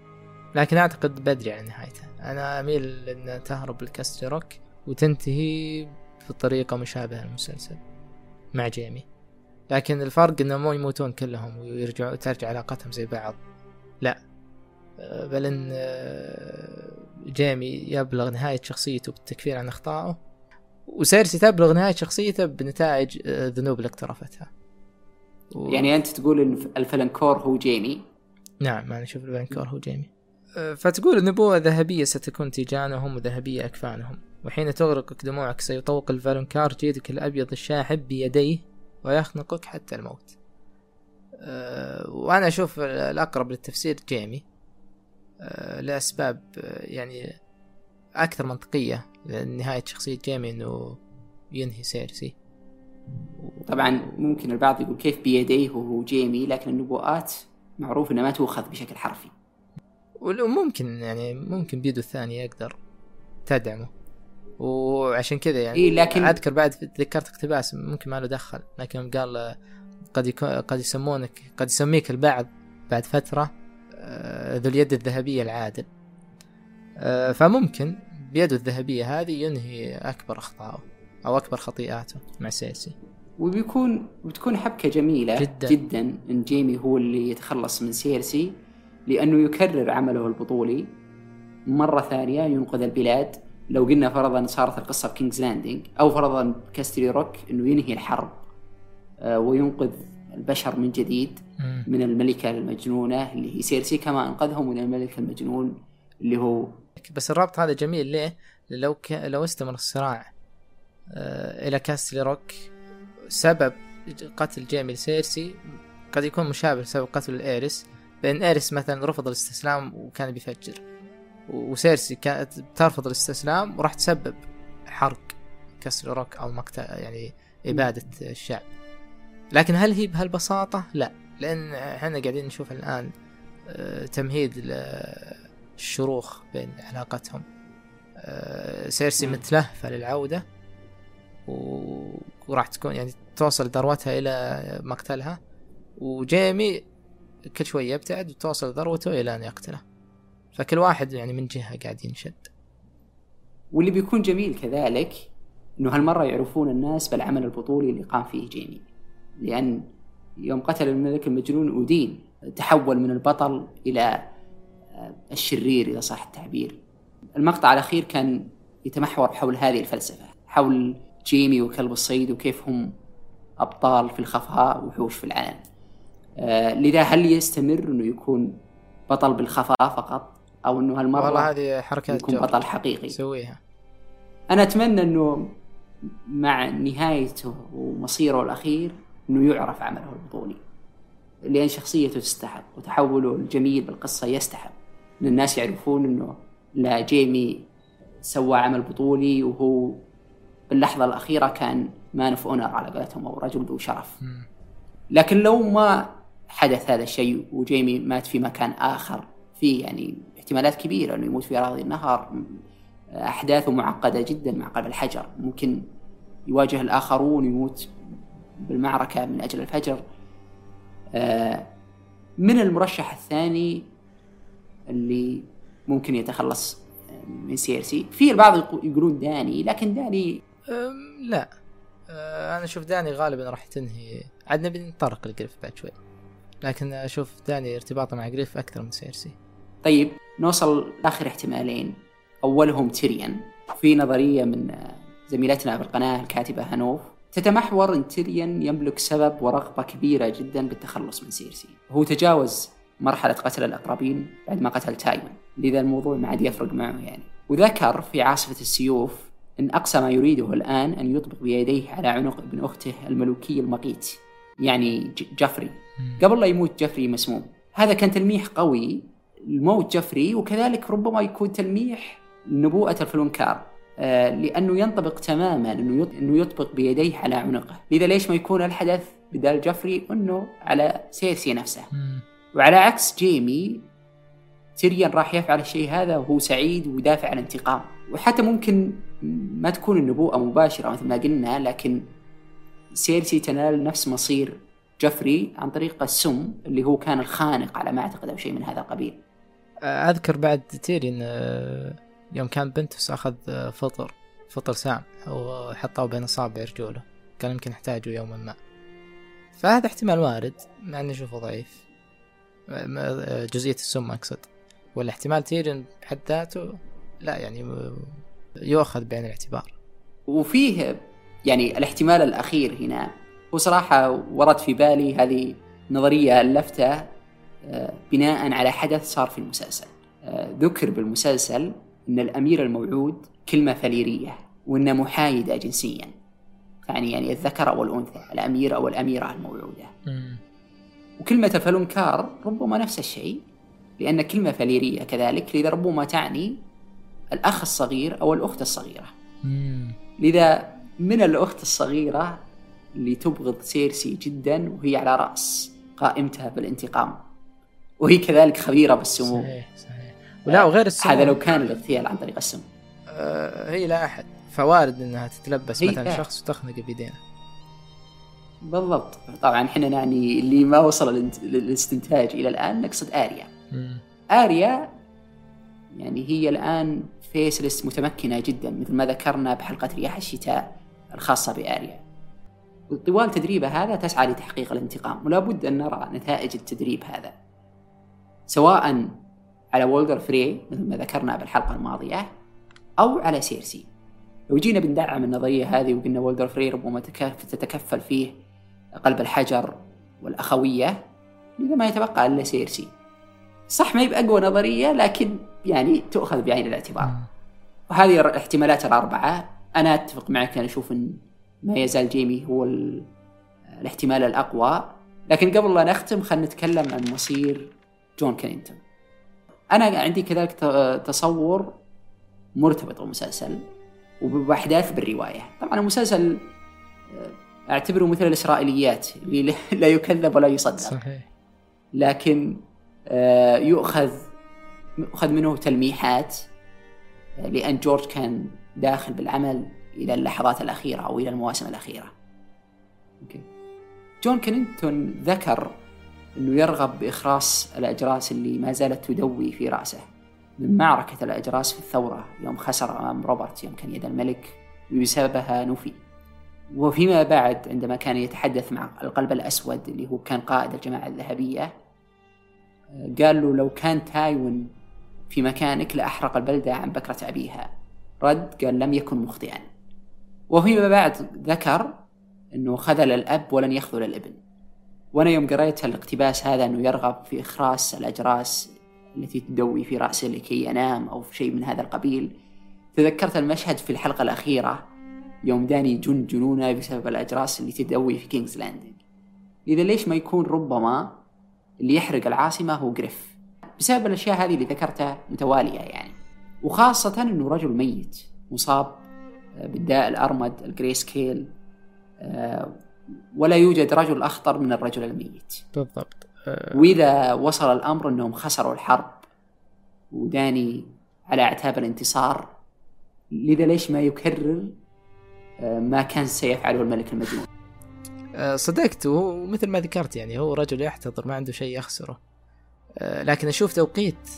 لكن أعتقد بدري عن نهايته. أنا أميل إن تهرب لكاسترلي روك وتنتهي بطريقة مشابهة للمسلسل مع جيمي. لكن الفرق إنه مو يموتون كلهم ويرجعوا ترجع علاقتهم زي بعض. لا. بل إن أه، جيمي يبلغ نهاية شخصيته بالتكفير عن أخطائه وسيرسي تبلغ نهاية شخصيته بنتائج الذنوب اللي اقترفتها. و...
يعني أنت تقول إن الفالنكار هو جيمي.
نعم أنا أشوف الفالنكار هو جيمي. أه، فتقول النبوءة ذهبية ستكون تيجانهم وذهبية أكفانهم. وحين تغرقك دموعك سيطوق الفالنكار جيدك الأبيض الشاحب بيديه ويخنقك حتى الموت. أه، وأنا أشوف الأقرب للتفسير جيمي. أه، لأسباب يعني أكثر منطقية لنهاية شخصية جيمي أنه ينهي سيرسي
طبعا ممكن البعض يقول كيف بيديه وهو جيمي لكن النبوءات معروف إنها ما تؤخذ بشكل حرفي.
وممكن يعني ممكن بيده الثانية يقدر تدعمه. وعشان كذا يعني
إيه لكن
أذكر بعد تذكرت اقتباس ممكن ما له دخل لكن قال قد يكون قد يسمونك قد يسميك البعض بعد فترة آه، ذو اليد الذهبية العادل. فممكن بيده الذهبية هذه ينهي أكبر أخطائه أو أكبر خطيئاته مع سيرسي
وبيكون بتكون حبكة جميلة
جدا.
جدا إن جيمي هو اللي يتخلص من سيرسي لأنه يكرر عمله البطولي مرة ثانية ينقذ البلاد لو قلنا فرضا صارت القصة بكينجز لاندنج أو فرضا كاسترلي روك إنه ينهي الحرب آه، وينقذ البشر من جديد. من الملكة المجنونة اللي هي سيرسي كما أنقذهم من الملك المجنون اللي هو
بس الرابط هذا جميل ليه؟ لو ك... لو استمر الصراع آه إلى كاستلي روك سبب قتل جيمي لسيرسي قد يكون مشابه لسبب قتل إيريس بأن إيريس مثلا رفض الاستسلام وكان بيفجر وسيرسي كانت ترفض الاستسلام وراح تسبب حرق كاستلي روك أو مقتل يعني إبادة الشعب لكن هل هي بهالبساطة؟ لا لأن إحنا قاعدين نشوف الآن آه، تمهيد للشروخ بين علاقتهم. آه، سيرسي. متلهفة للعودة وراح تكون يعني توصل ذروتها إلى مقتلها. وجيمي كل شوي يبتعد وتوصل ذروته إلى أن يقتله. فكل واحد يعني من جهة قاعد ينشد.
واللي بيكون جميل كذلك إنه هالمرة يعرفون الناس بالعمل البطولي اللي قام فيه جيمي. لأن يوم قتل الملك المجنون أودين تحول من البطل إلى الشرير إذا صح التعبير. المقطع الأخير كان يتمحور حول هذه الفلسفة حول جيمي وكلب الصيد وكيف هم أبطال في الخفاء وحوش في العلن آه، لذا هل يستمر إنه يكون بطل بالخفاء فقط؟ أو إنه هالمرة
والله هذه حركات
يكون
جورج
بطل حقيقي؟
يسويها
أنا أتمنى إنه مع نهايته ومصيره الأخير إنه يعرف عمله البطولي لأن شخصيته تستحق وتحوله الجميل بالقصة يستحق. إن الناس يعرفون إنه لا جيمي سوى عمل بطولي وهو باللحظة الأخيرة كان man of honor على قولتهم أو رجل ذو شرف. لكن لو ما حدث هذا الشيء وجيمي مات في مكان آخر في يعني احتمالات كبيرة إنه يموت في أراضي النهر أحداثه معقدة جدا مع قلب الحجر. ممكن يواجه الآخرون يموت بالمعركة من أجل الفجر. آه، من المرشح الثاني اللي ممكن يتخلص من سيرسي في البعض يقو- يقولون داني لكن داني
لا. أه، أنا أشوف داني غالبا راح تنهي. عاد نبي نتطرق لجريف بعد شوي. لكن أشوف داني ارتباطه مع جريف أكثر من سيرسي
طيب نوصل لآخر احتمالين. أولهم تيريان. في نظرية من آه، زميلتنا بالقناه الكاتبة هانوف تتمحور إن تيريان يملك سبب ورغبة كبيرة جدا بالتخلص من سيرسي هو تجاوز مرحلة قتل الأقربين بعد ما قتل تايون. لذا الموضوع ما عاد يفرق معه يعني. وذكر في عاصفة السيوف أن أقصى ما يريده الآن أن يطبق بيديه على عنق ابن أخته الملوكي المقيت يعني جفري. قبل لا يموت جفري مسموم. هذا كان تلميح قوي لموت جفري وكذلك ربما يكون تلميح لنبوءة الفالنكار. آه لأنه ينطبق تماما أنه يط- أنه يطبق بيديه على عنقه. لذا ليش ما يكون الحدث بدال جفري؟ أنه على سيرسي نفسه. وعلى عكس جيمي تيريان راح يفعل الشيء هذا وهو سعيد وبدافع الانتقام. وحتى ممكن ما تكون النبوءة مباشرة مثل ما قلنا لكن سيرسي تنال نفس مصير جفري عن طريق السم اللي هو كان الخانق على ما أعتقد أو شيء من هذا القبيل.
أذكر بعد تيرين آه، يوم كان بنتوس أخذ آه، فطر فطر سام وحطه بين اصابع رجوله كان يمكن يحتاجه يوما ما. فهذا احتمال وارد مع إني أشوفه ضعيف. جزئية السم أقصد. والاحتمال تيرين بحد ذاته لا يعني يؤخذ بعين الاعتبار.
وفيه يعني الاحتمال الأخير هنا هو صراحة ورد في بالي هذه نظرية الفتة آه، بناء على حدث صار في المسلسل. آه، ذكر بالمسلسل إن الأمير الموعود كلمة فليريه وانها محايدة جنسيا. يعني يعني الذكر أو الأنثى الأمير أو الأميرة الموعودة. وكلمة فلونكار ربما نفس الشيء لأن كلمة فليرية كذلك لذا ربما تعني الأخ الصغير أو الأخت الصغيرة. لذا من الأخت الصغيرة اللي تبغض سيرسي جدا وهي على رأس قائمتها بالانتقام. وهي كذلك خبيرة بالسموم
صحيح صحيح. ولا وغير السموم
هذا لو كان الاغتيال عن طريق السم
آه هي لا أحد. فوارد إنها تتلبس مثلا
لا.
شخص وتخنق بيدينه.
بالضبط. طبعا إحنا يعني اللي ما وصل للاستنتاج إلى الآن نقصد آريا. آريا يعني هي الآن faceless متمكنة جدا مثل ما ذكرنا بحلقة رياح الشتاء الخاصة بآريا. طوال تدريبها هذا تسعى لتحقيق الانتقام ولا بد أن نرى نتائج التدريب هذا. سواء على وولدر فري مثل ما ذكرنا بالحلقة الماضية أو على سيرسي. لو جينا بندعم النظرية هذه وقلنا وولدر فري ربما تكف- تتكفل فيه قلب الحجر والأخوية لذا ما يتبقى إلا سيرسي. صح ما هي بأقوى نظرية لكن يعني تؤخذ بعين الاعتبار. وهذه الاحتمالات الأربعة. أنا أتفق معك أنا أشوف أن ما يزال جيمي هو ال- الاحتمال الأقوى. لكن قبل لا نختم خلينا نتكلم عن مصير جون كونينغتون أنا عندي كذلك تصور مرتبط بالمسلسل وبأحداث بالرواية. طبعا المسلسل أعتبره مثل الإسرائيليات اللي لا يكذب ولا يصدق.
صحيح.
لكن آه، يؤخذ يؤخذ منه تلميحات آه، لأن جورج كان داخل بالعمل إلى اللحظات الأخيرة أو إلى المواسم okay. جون كونينغتون ذكر أنه يرغب بإخراس الأجراس اللي ما زالت تدوي في رأسه. من معركة الأجراس في الثورة يوم خسر أمام روبرت يوم كان يد الملك وبسببها نفي. وفيما بعد عندما كان يتحدث مع القلب الأسود اللي هو كان قائد الجماعة الذهبية قال له لو كان تايوان في مكانك لأحرق البلدة عن بكرة أبيها. رد قال لم يكن مخطئا. وفيما بعد ذكر أنه خذل الأب ولن يخذل الابن. وأنا يوم قريت الاقتباس هذا أنه يرغب في إخراس الأجراس التي تدوي في رأسه لكي ينام أو شيء من هذا القبيل. تذكرت المشهد في الحلقة الأخيرة يوم داني جن جنونه بسبب الأجراس اللي تدوي في كينجز لاندنج إذا ليش ما يكون ربما اللي يحرق العاصمة هو جريف بسبب الأشياء هذه اللي ذكرتها متوالية يعني. وخاصة أنه رجل ميت مصاب آه، بالداء الأرمد ال greyscale آه، ولا يوجد رجل أخطر من الرجل الميت.
بالضبط. آه،
وإذا وصل الأمر أنهم خسروا الحرب وداني على أعتاب الانتصار لذا ليش ما يكرر ما كان سيفعله الملك المجنون.
آه، صدقت وهو مثل ما ذكرت يعني هو رجل يحتضر ما عنده شيء يخسره. آه، لكن أشوف توقيت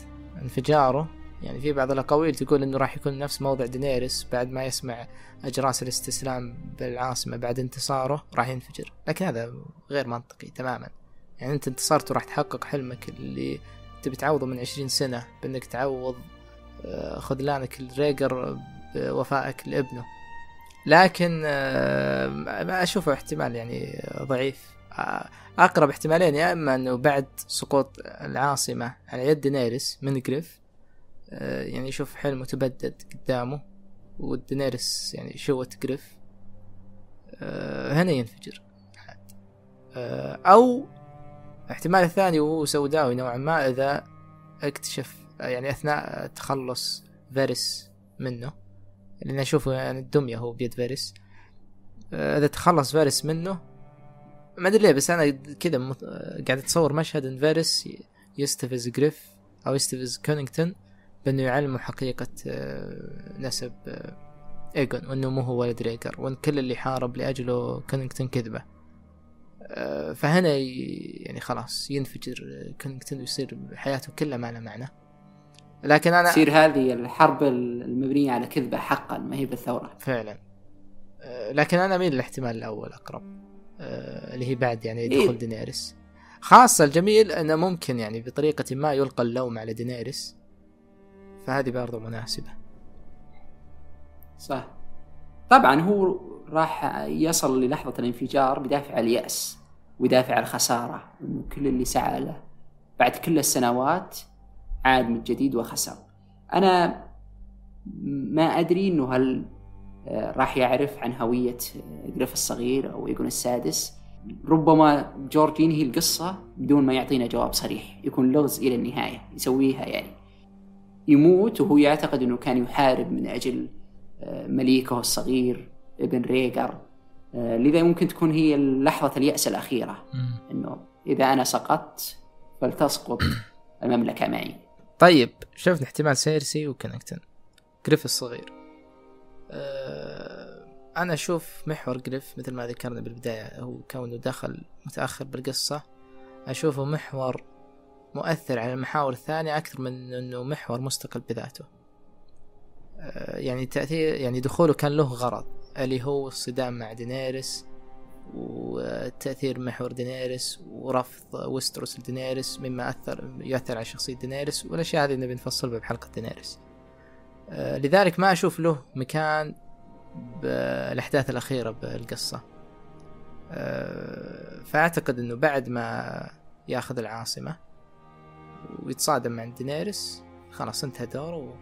انفجاره. يعني في بعض الأقاويل تقول إنه راح يكون نفس موضع دينيرس بعد ما يسمع أجراس الاستسلام بالعاصمة بعد انتصاره راح ينفجر. لكن هذا غير منطقي تماما. يعني أنت انتصرت وراح تحقق حلمك اللي تبي تعوضه من عشرين سنة بإنك تعوض آه، خذلانك لريجر بوفائك لابنه. لكن آه، أشوفه احتمال يعني ضعيف. آه، أقرب احتمالين يا إما إنه بعد سقوط العاصمة على يد دينيريس من جريف آه، يعني يشوف حلمه تبدد قدامه ودينيريس يعني شوت جريف هنا ينفجر. أو احتمال الثاني وهو سوداوي نوعا ما إذا اكتشف يعني أثناء تخلص فيرس منه. لأن اشوفه يعني الدمية هو بيد فيرس آه، إذا تخلص فيرس منه ما أدري ليه بس أنا كذا مت... آه، قاعد أتصور مشهد إن فيرس ي- يستفز جريف أو يستفز كونينغتون بأنه يعلمه حقيقة آه، نسب ايجون وأنه مو هو ولد ريجر وأن كل اللي حارب لأجله كونينغتون كذبة. فهنا يعني خلاص ينفجر كونينغتون ويصير حياته كلها ما لها معنى. لكن أنا
تصير هذه الحرب المبنية على كذبة حقا ما هي بالثورة.
فعلا. آه، لكن أنا اميل للاحتمال الأول أقرب؟ آه، اللي هي بعد يعني
إيه.
دخول دينيريس. خاصة الجميل أنه ممكن يعني بطريقة ما يلقى اللوم على دينيريس. فهذه برضو مناسبة.
صح. طبعا هو راح يصل للحظة الانفجار بدافع اليأس ودافع الخسارة انه كل اللي سعى له. بعد كل السنوات عاد من جديد وخسر. أنا ما أدري إنه هل آه، راح يعرف عن هوية آه، جريف الصغير أو ايجون السادس. ربما جورج ينهي القصة بدون ما يعطينا جواب صريح. يكون لغز إلى النهاية يسويها يعني. يموت وهو يعتقد إنه كان يحارب من أجل آه، مليكه الصغير ابن ريجر آه، لذا ممكن تكون هي لحظة اليأس الأخيرة. أنه إذا أنا سقطت فلتسقط المملكة معي.
طيب شفنا احتمال سيرسي وكونينغتون جريف الصغير أه أنا أشوف محور جريف مثل ما ذكرنا بالبداية هو كونه دخل متأخر بالقصة. أشوفه محور مؤثر على المحاور الثانية أكثر من أنه محور مستقل بذاته. أه يعني تأثير يعني دخوله كان له غرض اللي هو الصدام مع دينيرس وتأثير محور دينيرس ورفض ويستروس لدينيرس مما أثر يؤثر على شخصية دينيرس والأشياء هذه نبي نفصلها بحلقة دينيرس آه، لذلك ما أشوف له مكان بالأحداث الأخيرة بالقصة. آه، فأعتقد أنه بعد ما يأخذ العاصمة ويتصادم مع دينيرس خلاص انتهى دوره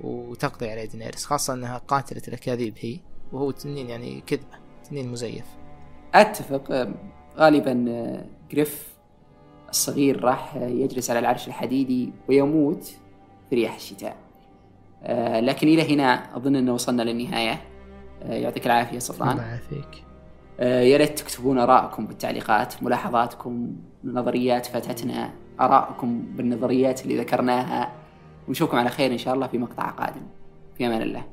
وتقضي عليه دينيرس خاصة أنها قاتلة الأكاذيب هي وهو تنين يعني كذبة. تنين مزيف.
أتفق. غالبا آه، جريف الصغير راح يجلس على العرش الحديدي ويموت في رياح الشتاء. آه، لكن إلى هنا أظن أنه وصلنا للنهاية. آه، يعطيك العافية سلطان.
الله يعافيك.
يا ريت تكتبون آراءكم بالتعليقات ملاحظاتكم نظريات فاتتنا آراءكم بالنظريات اللي ذكرناها. ونشوفكم على خير إن شاء الله في مقطع قادم. في أمان الله.